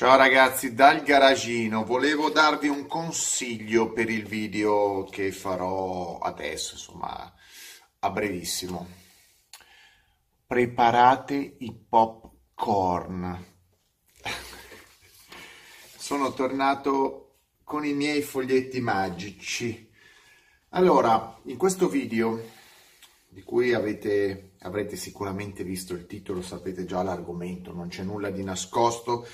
Ciao ragazzi, dal garagino volevo darvi un consiglio per il video che farò adesso, insomma, a brevissimo. Preparate i popcorn. Sono tornato con i miei foglietti magici. Allora, in questo video, di cui avete, avrete sicuramente visto il titolo, sapete già l'argomento, non c'è nulla di nascosto,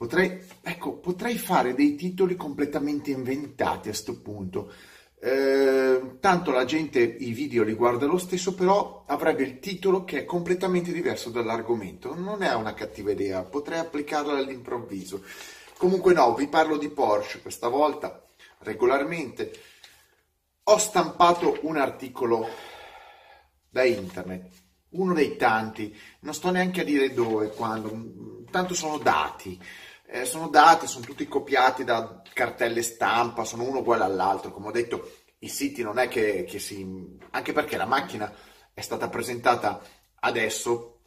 Potrei, ecco, potrei fare dei titoli completamente inventati a questo punto. Eh, tanto la gente i video li guarda lo stesso, però avrebbe il titolo che è completamente diverso dall'argomento. Non è una cattiva idea, potrei applicarla all'improvviso. Comunque no, vi parlo di Porsche questa volta, regolarmente. Ho stampato un articolo da internet, uno dei tanti, non sto neanche a dire dove, quando, tanto sono dati eh, sono dati, sono tutti copiati da cartelle stampa, sono uno uguale all'altro, come ho detto, i siti non è che, che si... anche perché la macchina è stata presentata adesso,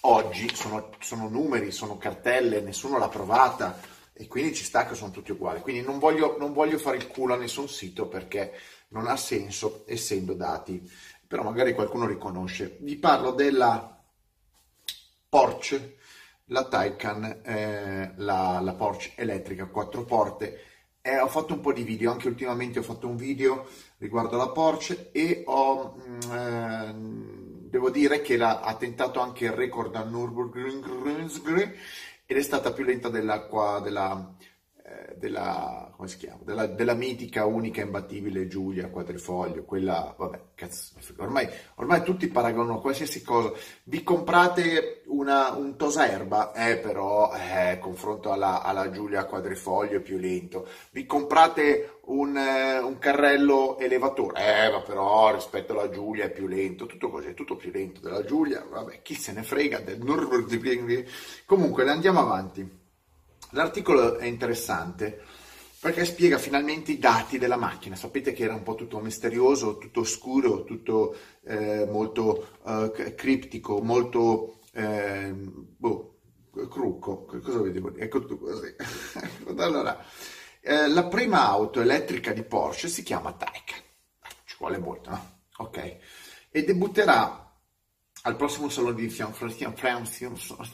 oggi, sono, sono numeri, sono cartelle, nessuno l'ha provata e quindi ci sta che sono tutti uguali. Quindi non voglio, non voglio fare il culo a nessun sito perché non ha senso essendo dati, però magari qualcuno riconosce. Vi parlo della Porsche la Taycan, eh, la, la, Porsche elettrica, quattro porte. Eh, ho fatto un po' di video, anche ultimamente ho fatto un video riguardo la Porsche e ho, mm, eh, devo dire che la, ha tentato anche il record al Nürburgring ed è stata più lenta della, della della, come si chiama? Della, della, mitica, unica, imbattibile Giulia Quadrifoglio, quella, vabbè, cazzo, ormai, ormai tutti paragonano qualsiasi cosa. Vi comprate una, un toserba, eh, però, eh, confronto alla, alla, Giulia Quadrifoglio è più lento. Vi comprate un, eh, un, carrello elevatore, eh, ma però rispetto alla Giulia è più lento, tutto così, è tutto più lento della Giulia, vabbè, chi se ne frega del. Comunque, andiamo avanti. L'articolo è interessante perché spiega finalmente i dati della macchina. Sapete che era un po' tutto misterioso, tutto oscuro, tutto eh, molto eh, criptico, molto eh, boh, crucco. Cosa vedevo? Ecco tutto così. allora, eh, la prima auto elettrica di Porsche si chiama Taycan. Ci vuole molto, no? Ok. E debutterà al prossimo salone di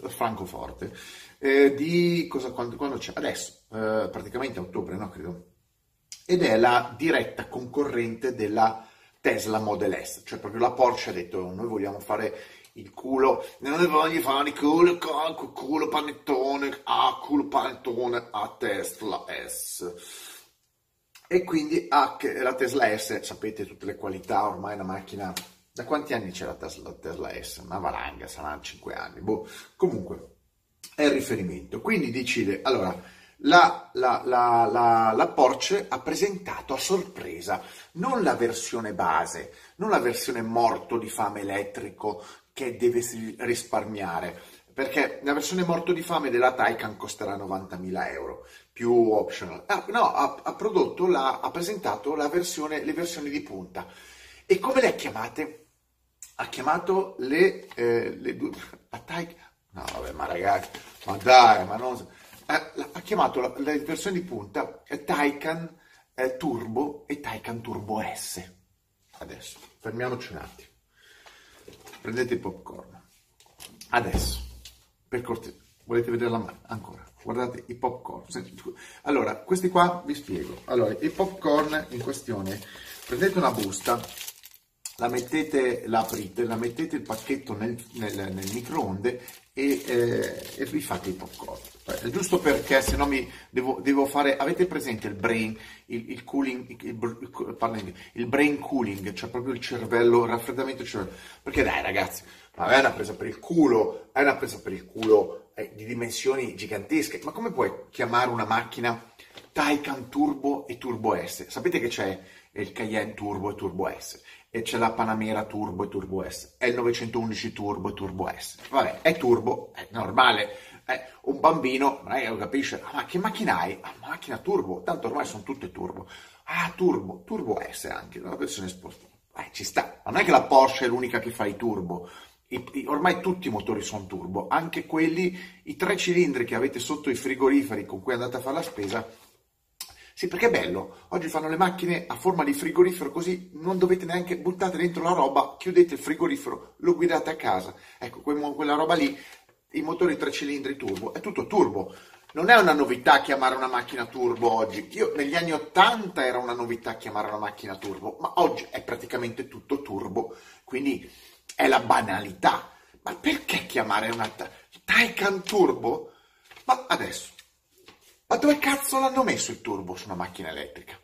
Francoforte eh, di cosa, quando, quando, c'è adesso, eh, praticamente a ottobre, no, credo. Ed è la diretta concorrente della Tesla Model S, cioè proprio la Porsche ha detto noi vogliamo fare il culo, noi vogliamo fare il culo, culo, culo panettone, ah, culo panettone a Tesla S. E quindi ah, la Tesla S, sapete tutte le qualità, ormai è una macchina da quanti anni c'è la Tesla, la Tesla S? Una valanga, saranno 5 anni. Boh. Comunque, è il riferimento. Quindi decide, allora, la, la, la, la, Porsche ha presentato a sorpresa non la versione base, non la versione morto di fame elettrico che deve risparmiare, perché la versione morto di fame della Taycan costerà 90.000 euro più optional. Ah, no, ha, ha prodotto, ha presentato la versione, le versioni di punta. E come le ha chiamate? Ha chiamato le, eh, le due, la Taycan, No, vabbè, ma ragazzi, ma dai, ma non... Eh, ha chiamato la, la versione di punta eh, Taycan eh, Turbo e Taycan Turbo S. Adesso, fermiamoci un attimo. Prendete il popcorn. Adesso, per cortesia, volete vedere la mano? Ancora, guardate i popcorn. Allora, questi qua vi spiego. Allora, i popcorn in questione, prendete una busta, la mettete, la aprite, la mettete il pacchetto nel, nel, nel microonde e, eh, e, vi fate i popcorn. È giusto perché se no mi devo, devo, fare. Avete presente il brain, il, il cooling, il, il, il, brain cooling, cioè proprio il cervello, il raffreddamento del cervello. Perché dai ragazzi, ma è una presa per il culo, è una presa per il culo eh, di dimensioni gigantesche. Ma come puoi chiamare una macchina Taycan Turbo e Turbo S? Sapete che c'è il Cayenne Turbo e Turbo S? E c'è la Panamera Turbo e Turbo S, è il 911 Turbo e Turbo S. Vabbè, è turbo, è normale. Eh, un bambino non è capisce, ah, ma che macchina hai? Ah, macchina turbo, tanto ormai sono tutte turbo. Ah, turbo, turbo S anche, una versione sportiva. Eh, ci sta. Non è che la Porsche è l'unica che fa i turbo. ormai tutti i motori sono turbo, anche quelli, i tre cilindri che avete sotto i frigoriferi con cui andate a fare la spesa. Sì, perché è bello. Oggi fanno le macchine a forma di frigorifero, così non dovete neanche buttare dentro la roba, chiudete il frigorifero, lo guidate a casa. Ecco, quella roba lì, i motori tre cilindri turbo, è tutto turbo. Non è una novità chiamare una macchina turbo oggi. Io negli anni 80 era una novità chiamare una macchina turbo, ma oggi è praticamente tutto turbo. Quindi è la banalità. Ma perché chiamare una Taycan Turbo? Ma adesso, ma dove cazzo l'hanno messo il turbo su una macchina elettrica?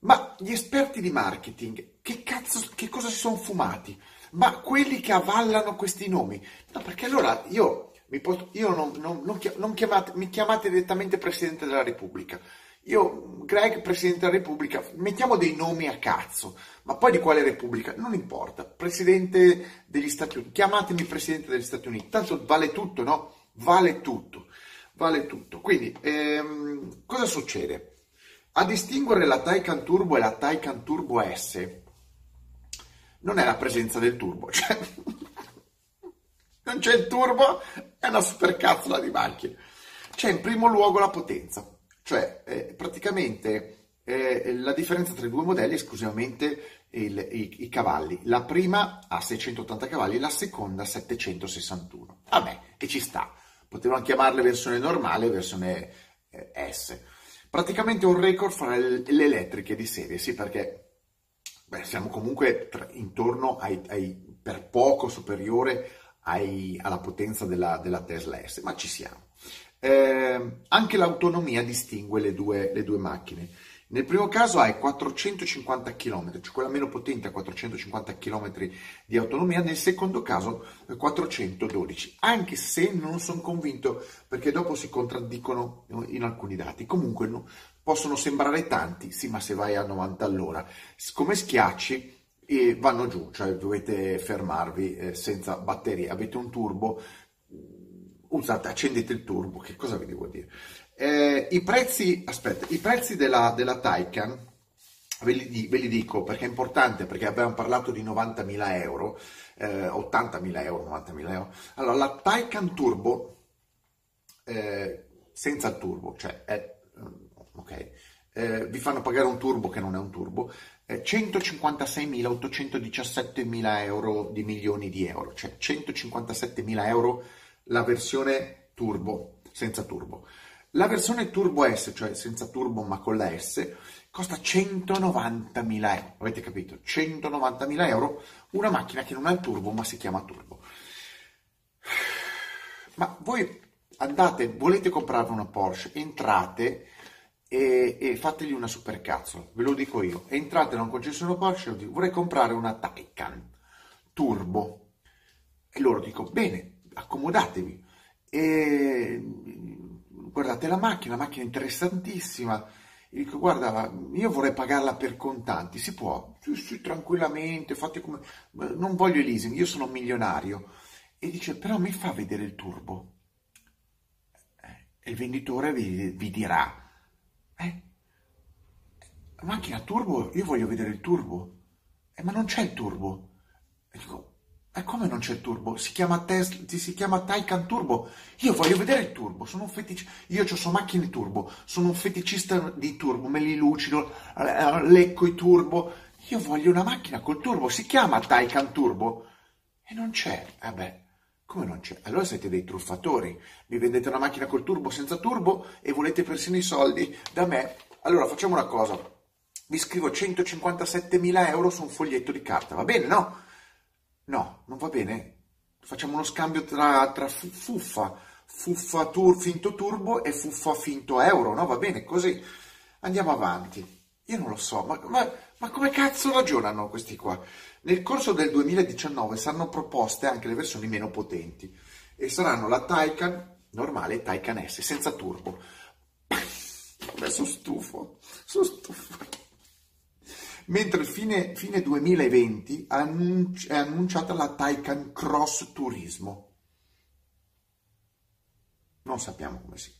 Ma gli esperti di marketing, che cazzo, che cosa si sono fumati? Ma quelli che avvallano questi nomi? No, perché allora io, posso, io non, non, non, non chiamate, mi chiamate direttamente Presidente della Repubblica. Io, Greg, Presidente della Repubblica, mettiamo dei nomi a cazzo, ma poi di quale Repubblica? Non importa. Presidente degli Stati Uniti, chiamatemi Presidente degli Stati Uniti, tanto vale tutto, no? Vale tutto, vale tutto. Quindi, ehm, cosa succede? A distinguere la Taycan Turbo e la Taycan Turbo S non è la presenza del turbo, cioè non c'è il turbo, è una supercazzola di macchina. C'è in primo luogo la potenza cioè eh, praticamente eh, la differenza tra i due modelli è esclusivamente il, i, i, cavalli. La prima ha 680 cavalli, la seconda 761. Vabbè, e ci sta. Potevano chiamarle versione normale versione eh, S. Praticamente un record fra le, le elettriche di serie, sì, perché beh, siamo comunque tra, intorno ai, ai, per poco superiore ai, alla potenza della, della Tesla S, ma ci siamo. Eh, anche l'autonomia distingue le due, le due, macchine. Nel primo caso hai 450 km, cioè quella meno potente ha 450 km di autonomia, nel secondo caso 412, anche se non sono convinto perché dopo si contraddicono in alcuni dati. Comunque no, possono sembrare tanti, sì, ma se vai a 90 all'ora, come schiacci e vanno giù, cioè dovete fermarvi eh, senza batterie, avete un turbo usate, accendete il turbo, che cosa vi devo dire? Eh, I prezzi, aspetta, i prezzi della, della Taycan, ve li, ve li, dico perché è importante, perché abbiamo parlato di 90.000 euro, eh, 80.000 euro, 90.000 euro. Allora, la Taycan Turbo, eh, senza il turbo, cioè, è, ok, eh, vi fanno pagare un turbo che non è un turbo, 156.817.000 eh, euro di milioni di euro, cioè 157.000 euro la versione turbo, senza turbo. La versione turbo S, cioè senza turbo ma con la S, costa 190.000 euro. Avete capito? 190.000 euro una macchina che non ha il turbo ma si chiama turbo. Ma voi andate, volete comprare una Porsche, entrate e, e fategli una supercazzo, ve lo dico io. Entrate da un concessionario Porsche e dico, vorrei comprare una Taycan turbo. E loro dicono, bene, accomodatevi e guardate la macchina, la macchina è interessantissima. E dico, guarda, io vorrei pagarla per contanti, si può, sì, sì, tranquillamente, fate come... Non voglio leasing, io sono milionario. E dice, però mi fa vedere il turbo. Eh, e il venditore vi, vi dirà, eh, macchina turbo, io voglio vedere il turbo. Eh, ma non c'è il turbo. E dico, e come non c'è il turbo? Si chiama, Tesla, si chiama Taycan Turbo. Io voglio vedere il turbo, sono un feticista. Io ho su macchine turbo, sono un feticista di turbo, me li lucido, eh, lecco i turbo. Io voglio una macchina col turbo, si chiama Taycan Turbo. E non c'è. Vabbè, come non c'è? Allora siete dei truffatori. Mi vendete una macchina col turbo senza turbo e volete persino i soldi da me. Allora facciamo una cosa. Vi scrivo 157.000 euro su un foglietto di carta, va bene, no? No, non va bene. Facciamo uno scambio tra, tra fuffa, fuffa tur, finto turbo e fuffa finto euro, no? Va bene, così andiamo avanti. Io non lo so, ma, ma, ma, come cazzo ragionano questi qua? Nel corso del 2019 saranno proposte anche le versioni meno potenti e saranno la Taycan normale e Taycan S senza turbo. Adesso stufo, sono stufo mentre fine, fine 2020 annunci- è annunciata la Taycan Cross Turismo. Non sappiamo come si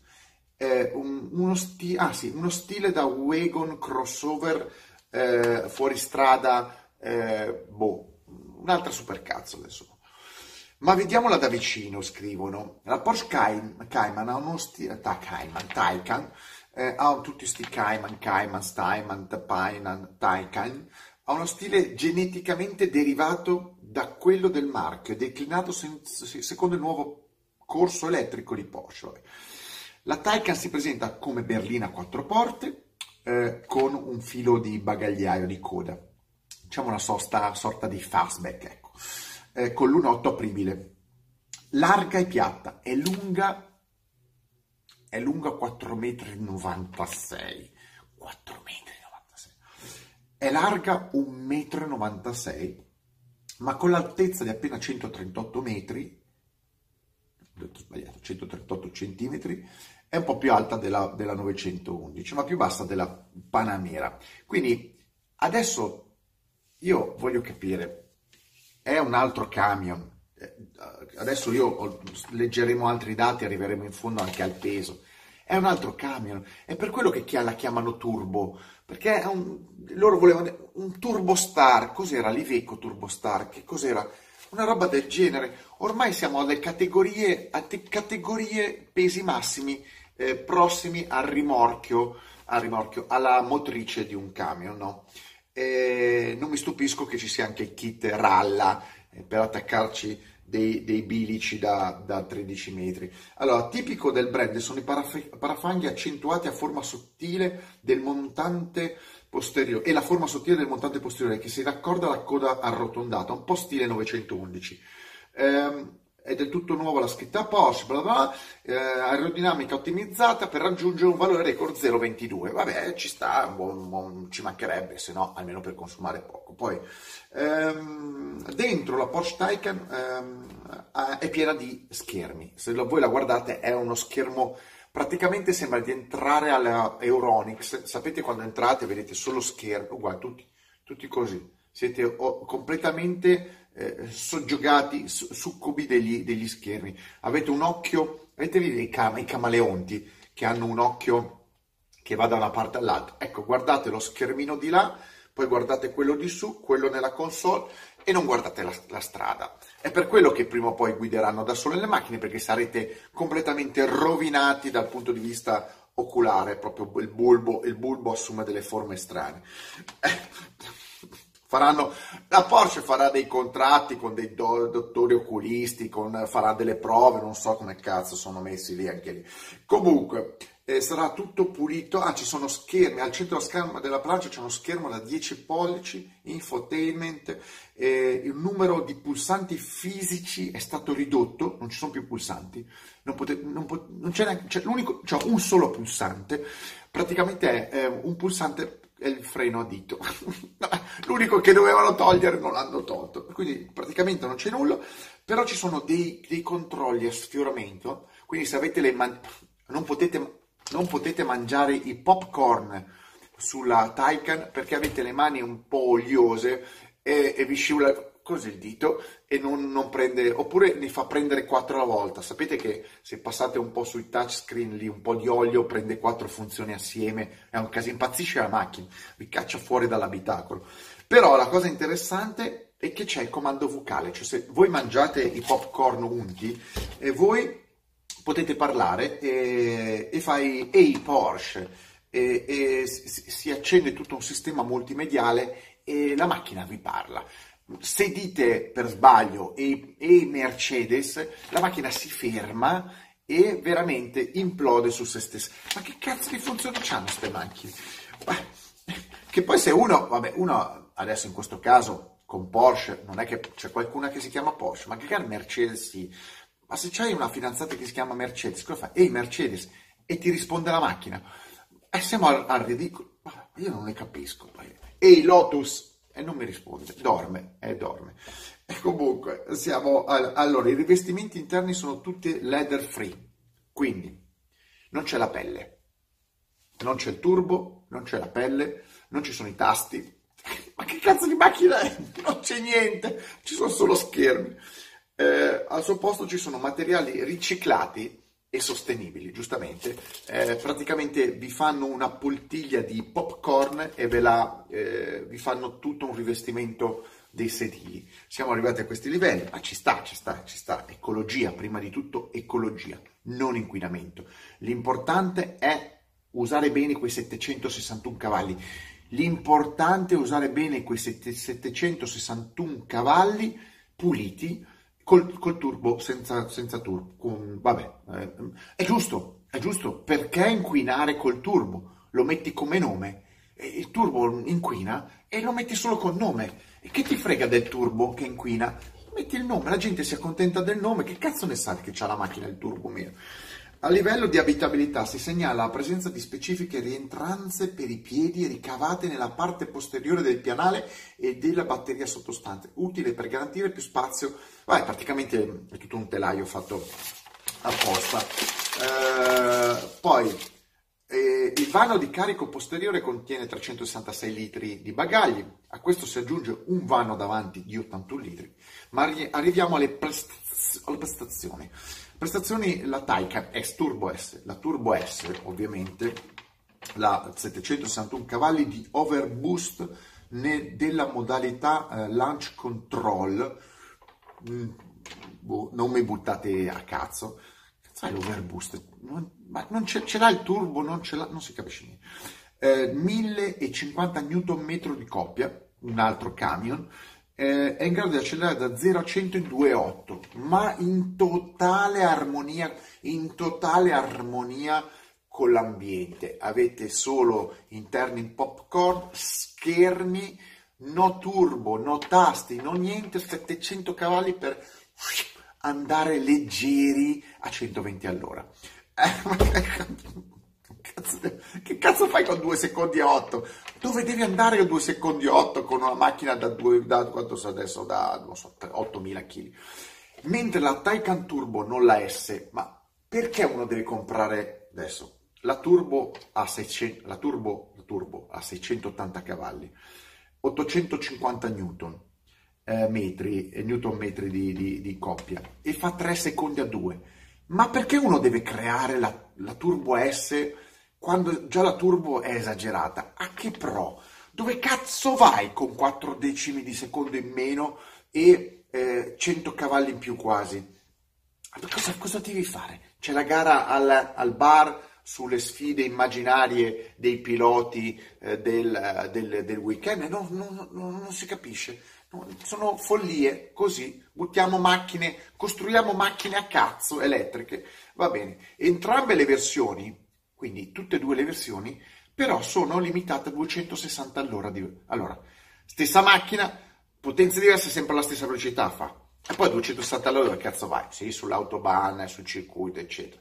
è un, uno, sti- ah, sì, uno stile da wagon crossover eh, fuori strada, eh, boh, un'altra supercazzo adesso. Ma vediamola da vicino, scrivono. La Porsche Cayman ha uno stile, Cayman, Taycan, eh, ha tutti questi Cayman, Cayman, Stayman, Painan, Taycan, ha uno stile geneticamente derivato da quello del marchio, declinato sen- secondo il nuovo corso elettrico di Porsche. La Taycan si presenta come berlina a quattro porte, eh, con un filo di bagagliaio di coda, diciamo una sosta, sorta di fastback, ecco, eh, con l'1.8 apribile. Larga e piatta, è lunga è lunga 4,96 m. 4,96 m. È larga 1,96 m, ma con l'altezza di appena 138 metri, detto sbagliato, 138 cm, è un po' più alta della, della 911, ma più bassa della Panamera. Quindi adesso io voglio capire, è un altro camion, adesso io leggeremo altri dati, arriveremo in fondo anche al peso. È un altro camion, è per quello che la chiamano turbo, perché un, loro volevano un turbo star, cos'era l'Iveco turbo star, che cos'era? Una roba del genere. Ormai siamo alle categorie, a categorie pesi massimi eh, prossimi al rimorchio, al rimorchio, alla motrice di un camion, no? E non mi stupisco che ci sia anche il kit ralla eh, per attaccarci dei, dei bilici da, da, 13 metri. Allora, tipico del brand sono i paraf- parafanghi accentuati a forma sottile del montante posteriore e la forma sottile del montante posteriore che si raccorda alla coda arrotondata, un po' stile 911. Ehm, è del tutto nuova la scritta Porsche, bla bla, eh, aerodinamica ottimizzata per raggiungere un valore record 0,22. Vabbè, ci sta, buon, buon, ci mancherebbe, se no, almeno per consumare poco. Poi, ehm, dentro la Porsche Taycan ehm, è piena di schermi. Se voi la guardate è uno schermo praticamente sembra di entrare alla Euronics. Sapete quando entrate vedete solo schermi, uguali, tutti, tutti così. Siete completamente eh, soggiogati, succubi degli, degli, schermi. Avete un occhio, visto i, cam- camaleonti che hanno un occhio che va da una parte all'altra. Ecco, guardate lo schermino di là, poi guardate quello di su, quello nella console e non guardate la, la, strada. È per quello che prima o poi guideranno da sole le macchine, perché sarete completamente rovinati dal punto di vista oculare, proprio il bulbo, il bulbo assume delle forme strane. Faranno, la Porsche farà dei contratti con dei do, dottori oculisti, con, farà delle prove, non so come cazzo sono messi lì anche lì. Comunque, eh, sarà tutto pulito. Ah, ci sono schermi, al centro della plancia c'è uno schermo da 10 pollici, infotainment, eh, il numero di pulsanti fisici è stato ridotto, non ci sono più pulsanti, non, potete, non, pot, non c'è neanche, c'è, l'unico, c'è un solo pulsante, praticamente è eh, un pulsante è il freno a dito. L'unico che dovevano togliere non l'hanno tolto, quindi praticamente non c'è nulla, però ci sono dei, dei controlli a sfioramento, quindi se avete le mani, non potete, non potete mangiare i popcorn sulla Taycan perché avete le mani un po' oliose e, e vi scivola così il dito e non, non, prende, oppure ne fa prendere quattro alla volta. Sapete che se passate un po' sui touchscreen lì, un po' di olio, prende quattro funzioni assieme, è un caso, impazzisce la macchina, vi caccia fuori dall'abitacolo. Però la cosa interessante è che c'è il comando vocale, cioè se voi mangiate i popcorn unti e voi potete parlare e, e fai ehi Porsche e, e si accende tutto un sistema multimediale e la macchina vi parla se dite per sbaglio e, e Mercedes, la macchina si ferma e veramente implode su se stessa. Ma che cazzo di funzioni hanno queste macchine? Che poi se uno, vabbè, uno adesso in questo caso con Porsche, non è che c'è qualcuna che si chiama Porsche, ma che magari Mercedes sì. Ma se c'hai una fidanzata che si chiama Mercedes, cosa fai? Ehi Mercedes, e ti risponde la macchina. E siamo al, al ridicolo. Io non ne capisco. Ehi Lotus, e non mi risponde, dorme, e dorme. E comunque, siamo, al, allora, i rivestimenti interni sono tutti leather free, quindi non c'è la pelle, non c'è il turbo, non c'è la pelle, non ci sono i tasti. Ma che cazzo di macchina è? Non c'è niente, ci sono solo schermi. Eh, al suo posto ci sono materiali riciclati e sostenibili, giustamente. Eh, praticamente vi fanno una poltiglia di popcorn e ve la, eh, vi fanno tutto un rivestimento dei sedili. Siamo arrivati a questi livelli, ma ci sta, ci sta, ci sta. Ecologia, prima di tutto ecologia, non inquinamento. L'importante è usare bene quei 761 cavalli. L'importante è usare bene quei 761 cavalli puliti col, col turbo, senza, senza turbo. Con, vabbè, eh, è giusto, è giusto. Perché inquinare col turbo? Lo metti come nome. Il turbo inquina e lo metti solo col nome. E che ti frega del turbo che inquina? Metti il nome, la gente si accontenta del nome. Che cazzo ne sa che c'ha la macchina il turbo mio? A livello di abitabilità si segnala la presenza di specifiche rientranze per i piedi ricavate nella parte posteriore del pianale e della batteria sottostante, utile per garantire più spazio. Vai, praticamente è tutto un telaio fatto apposta. Eh, poi eh, il vano di carico posteriore contiene 366 litri di bagagli, a questo si aggiunge un vano davanti di 81 litri, ma arriviamo alle, prestaz- alle prestazioni. Prestazioni la Taycan S Turbo S, la Turbo S ovviamente, la 761 cavalli di overboost della modalità eh, launch control, mm, boh, non mi buttate a cazzo, sai l'overboost, non, ma non ce, ce l'ha il turbo, non, ce l'ha, non si capisce niente. Eh, 1050 Nm di coppia, un altro camion, eh, è in grado di accelerare da 0 a 100 in 2,8, ma in totale armonia, in totale armonia con l'ambiente. Avete solo interni in popcorn, schermi, no turbo, no tasti, no niente, 700 cavalli per andare leggeri a 120 all'ora. Che cazzo fai con 2 secondi e 8? Dove devi andare a 2 secondi e 8 con una macchina da, 2, da quanto so adesso, da non so, 8000 kg? Mentre la Taycan Turbo non la S, ma perché uno deve comprare adesso? La Turbo a 600, la Turbo, la Turbo a 680 cavalli, 850 Newton, eh, metri, Newton metri di, di, di coppia e fa 3 secondi a 2. Ma perché uno deve creare la, la Turbo S quando già la turbo è esagerata, a che pro? Dove cazzo vai con 4 decimi di secondo in meno e eh, 100 cavalli in più quasi? Cosa, cosa devi fare? C'è la gara al, al, bar sulle sfide immaginarie dei piloti eh, del, del, del, weekend? No, no, no, non si capisce. sono follie, così buttiamo macchine, costruiamo macchine a cazzo elettriche. Va bene, entrambe le versioni quindi tutte e due le versioni, però sono limitate a 260 all'ora. Di... Allora, stessa macchina, potenze diverse, sempre la stessa velocità fa. E poi 260 all'ora, dove cazzo vai? Sì, sull'autobahn, sul circuito, eccetera.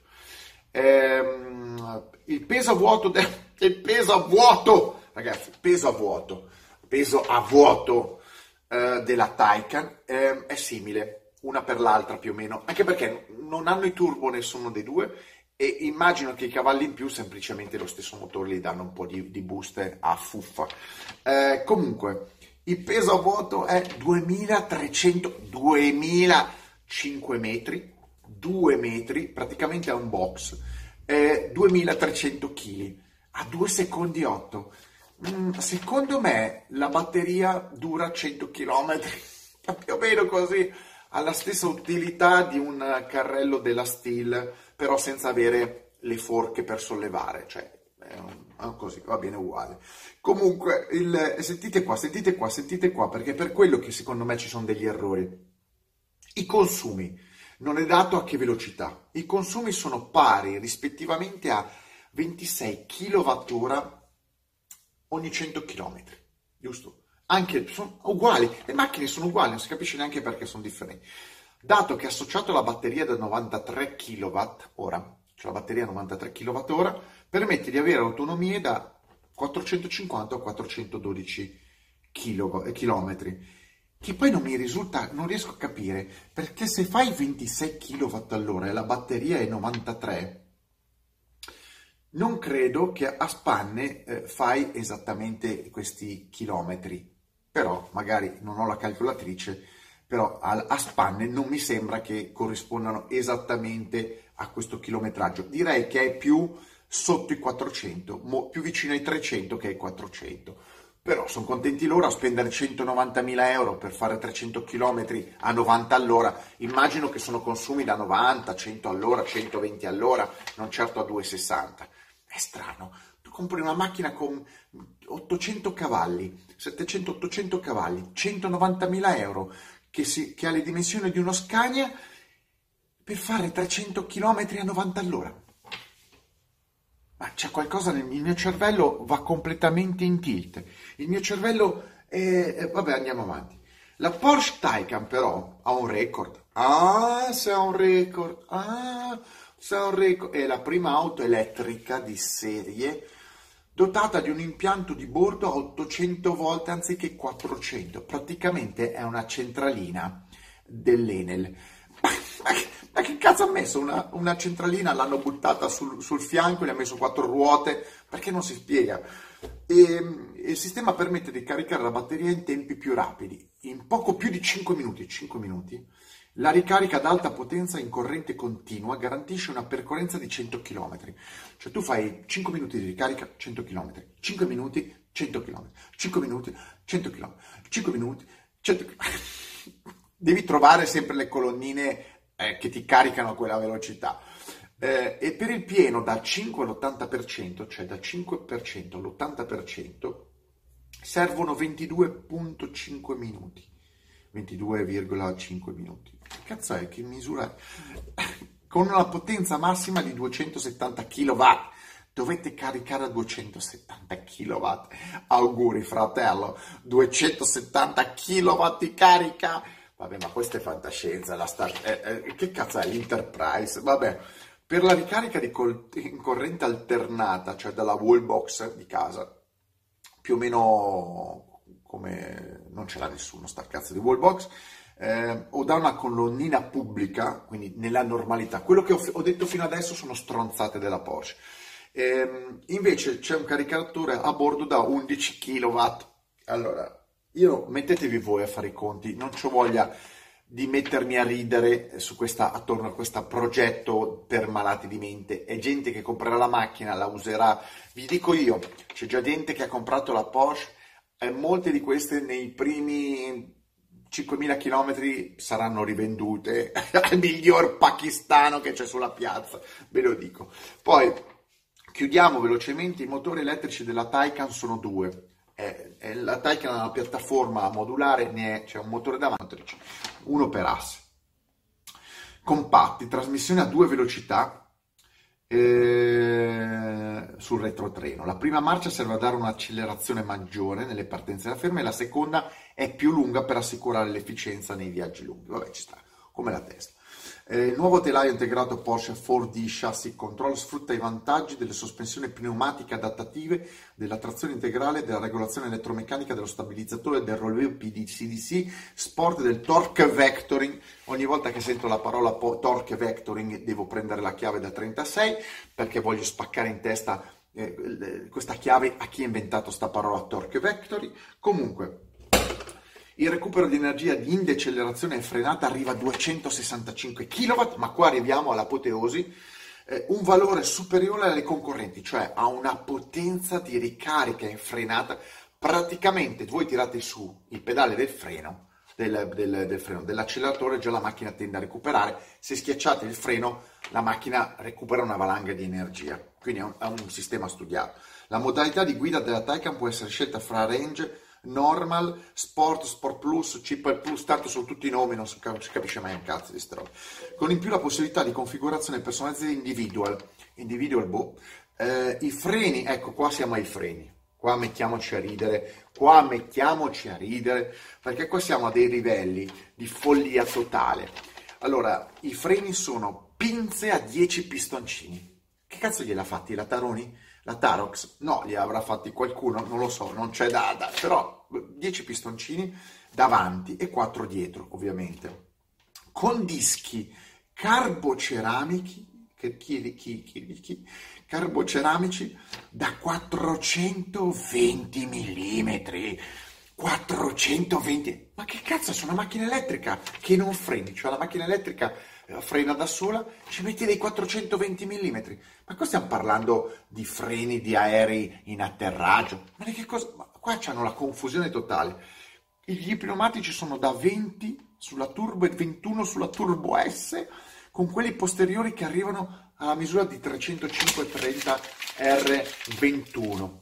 Ehm, il peso a vuoto, de... il peso a vuoto, ragazzi, peso a vuoto, peso a vuoto eh, della Taycan eh, è simile, una per l'altra più o meno, anche perché non hanno i turbo nessuno dei due e immagino che i cavalli in più semplicemente lo stesso motore gli danno un po' di, di boost a fuffa. Eh, comunque, il peso a vuoto è 2300, 2005 metri, 2 metri, praticamente è un box, eh, 2300 kg, a 2 secondi 8. Mm, secondo me la batteria dura 100 km, più o meno così, ha la stessa utilità di un carrello della Steel però senza avere le forche per sollevare, cioè è così, va bene uguale. Comunque, il, sentite qua, sentite qua, sentite qua, perché è per quello che secondo me ci sono degli errori. I consumi non è dato a che velocità. I consumi sono pari rispettivamente a 26 kWh ogni 100 km, giusto? Anche sono uguali, le macchine sono uguali, non si capisce neanche perché sono differenti dato che associato alla batteria da 93 kWh, cioè la batteria 93 kWh, permette di avere autonomie da 450 a 412 km, che poi non mi risulta, non riesco a capire, perché se fai 26 kWh e la batteria è 93, non credo che a spanne eh, fai esattamente questi chilometri, però magari non ho la calcolatrice però a, a spanne non mi sembra che corrispondano esattamente a questo chilometraggio. Direi che è più sotto i 400, mo, più vicino ai 300 che ai 400. però sono contenti loro a spendere 190.000 euro per fare 300 km a 90 all'ora. Immagino che sono consumi da 90, 100 all'ora, 120 all'ora, non certo a 260. È strano. Tu compri una macchina con 800 cavalli, 700-800 cavalli, 190.000 euro, che, si, che ha le dimensioni di uno Scania, per fare 300 km a 90 all'ora. Ma c'è qualcosa nel mio cervello, va completamente in tilt. Il mio cervello è... Vabbè, andiamo avanti. La Porsche Taycan però ha un record. Ah, se ha un record. Ah, se ha un record. È la prima auto elettrica di serie dotata di un impianto di bordo a 800 volt anziché 400. Praticamente è una centralina dell'Enel. Ma che cazzo ha messo una, una centralina? L'hanno buttata sul, sul, fianco, gli ha messo quattro ruote, perché non si spiega? E, il sistema permette di caricare la batteria in tempi più rapidi, in poco più di 5 minuti. 5 minuti. La ricarica ad alta potenza in corrente continua garantisce una percorrenza di 100 km. Cioè tu fai 5 minuti di ricarica, 100 km. 5 minuti, 100 km. 5 minuti, 100 km. 5 minuti, 100 km. Devi trovare sempre le colonnine eh, che ti caricano a quella velocità. Eh, e per il pieno dal 5 all'80%, cioè dal 5% all'80%, servono 22.5 minuti. 22,5 minuti. Che cazzo è? Che misura? Con una potenza massima di 270 kW. Dovete caricare a 270 kW. Auguri fratello, 270 kW di carica Vabbè, ma questa è fantascienza. La star... eh, eh, che cazzo è l'Enterprise? Vabbè, per la ricarica di col... corrente alternata, cioè dalla wallbox di casa, più o meno come non ce l'ha nessuno sta cazzo di wallbox, eh, o da una colonnina pubblica, quindi nella normalità. Quello che ho, ho detto fino adesso sono stronzate della Porsche. Eh, invece c'è un caricatore a bordo da 11 kW. Allora, io mettetevi voi a fare i conti, non ho voglia di mettermi a ridere su questa, attorno a questo progetto per malati di mente. È gente che comprerà la macchina, la userà. Vi dico io, c'è già gente che ha comprato la Porsche e molte di queste nei primi 5.000 km saranno rivendute al miglior pakistano che c'è sulla piazza, ve lo dico. Poi chiudiamo velocemente, i motori elettrici della Taycan sono due è, è la Taycan è una piattaforma modulare, c'è un motore davanti, uno per asse. Compatti, trasmissione a due velocità eh, sul retrotreno. La prima marcia serve a dare un'accelerazione maggiore nelle partenze da ferma e la seconda è più lunga per assicurare l'efficienza nei viaggi lunghi. Vabbè, ci sta, come la testa. Eh, il nuovo telaio integrato Porsche 4D Chassis Control sfrutta i vantaggi delle sospensioni pneumatiche adattative, della trazione integrale, della regolazione elettromeccanica, dello stabilizzatore, del rollway PDCDC, sport del torque vectoring. Ogni volta che sento la parola po- torque vectoring devo prendere la chiave da 36 perché voglio spaccare in testa eh, questa chiave a chi ha inventato sta parola torque vectoring. Comunque, il recupero di energia di indecelerazione e frenata arriva a 265 kW, ma qua arriviamo all'apoteosi, eh, un valore superiore alle concorrenti, cioè a una potenza di ricarica in frenata. Praticamente voi tirate su il pedale del freno, del, del, del freno, dell'acceleratore, già la macchina tende a recuperare. Se schiacciate il freno, la macchina recupera una valanga di energia. Quindi è un, è un sistema studiato. La modalità di guida della Taycan può essere scelta fra range normal, sport, sport plus, chip plus, tanto sono tutti i nomi, non si capisce mai un cazzo di roba. Con in più la possibilità di configurazione personalizzata individual, individual boh, eh, i freni, ecco qua siamo ai freni, qua mettiamoci a ridere, qua mettiamoci a ridere, perché qua siamo a dei livelli di follia totale. Allora, i freni sono pinze a 10 pistoncini. Che cazzo gliel'ha fatti la Taroni? La Tarox? No, li avrà fatti qualcuno, non lo so, non c'è data, però 10 pistoncini davanti e 4 dietro, ovviamente, con dischi carboceramici, che, chi, chi, chi, chi, carboceramici da 420 mm. 420 ma che cazzo, sono una macchina elettrica che non freni, cioè la macchina elettrica eh, frena da sola, ci metti dei 420 mm. Ma qua stiamo parlando di freni di aerei in atterraggio. Ma di che cosa? Ma qua c'hanno la confusione totale. Gli pneumatici sono da 20 sulla turbo e 21 sulla turbo S, con quelli posteriori che arrivano alla misura di 305-30 R21.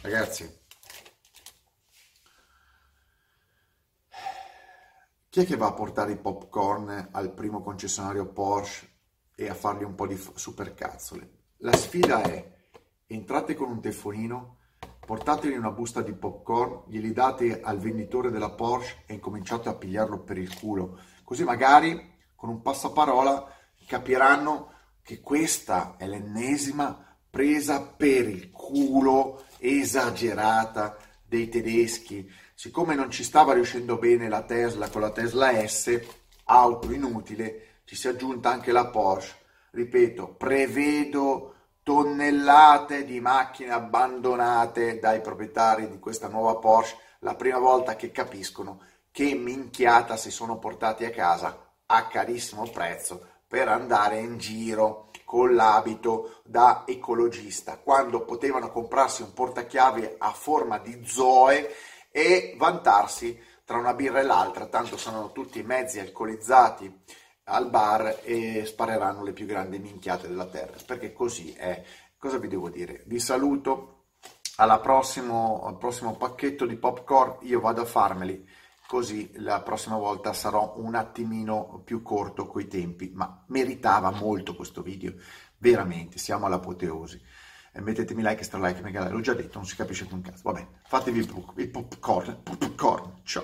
Ragazzi, chi è che va a portare i popcorn al primo concessionario Porsche e a fargli un po' di supercazzole? La sfida è entrate con un telefonino Portatevi una busta di popcorn, glieli date al venditore della Porsche e incominciate a pigliarlo per il culo. Così magari con un passaparola capiranno che questa è l'ennesima presa per il culo esagerata dei tedeschi. Siccome non ci stava riuscendo bene la Tesla con la Tesla S, auto inutile, ci si è aggiunta anche la Porsche. Ripeto, prevedo tonnellate di macchine abbandonate dai proprietari di questa nuova Porsche la prima volta che capiscono che minchiata si sono portati a casa a carissimo prezzo per andare in giro con l'abito da ecologista. Quando potevano comprarsi un portachiavi a forma di zoe e vantarsi tra una birra e l'altra tanto sono tutti mezzi alcolizzati al bar e spareranno le più grandi minchiate della terra, perché così è. Cosa vi devo dire? Vi saluto, alla prossimo, al prossimo pacchetto di popcorn io vado a farmeli, così la prossima volta sarò un attimino più corto coi tempi, ma meritava molto questo video, veramente, siamo all'apoteosi. E mettetemi like, stra like, mega like, l'ho già detto, non si capisce più un cazzo. Vabbè, fatevi il popcorn, popcorn, ciao.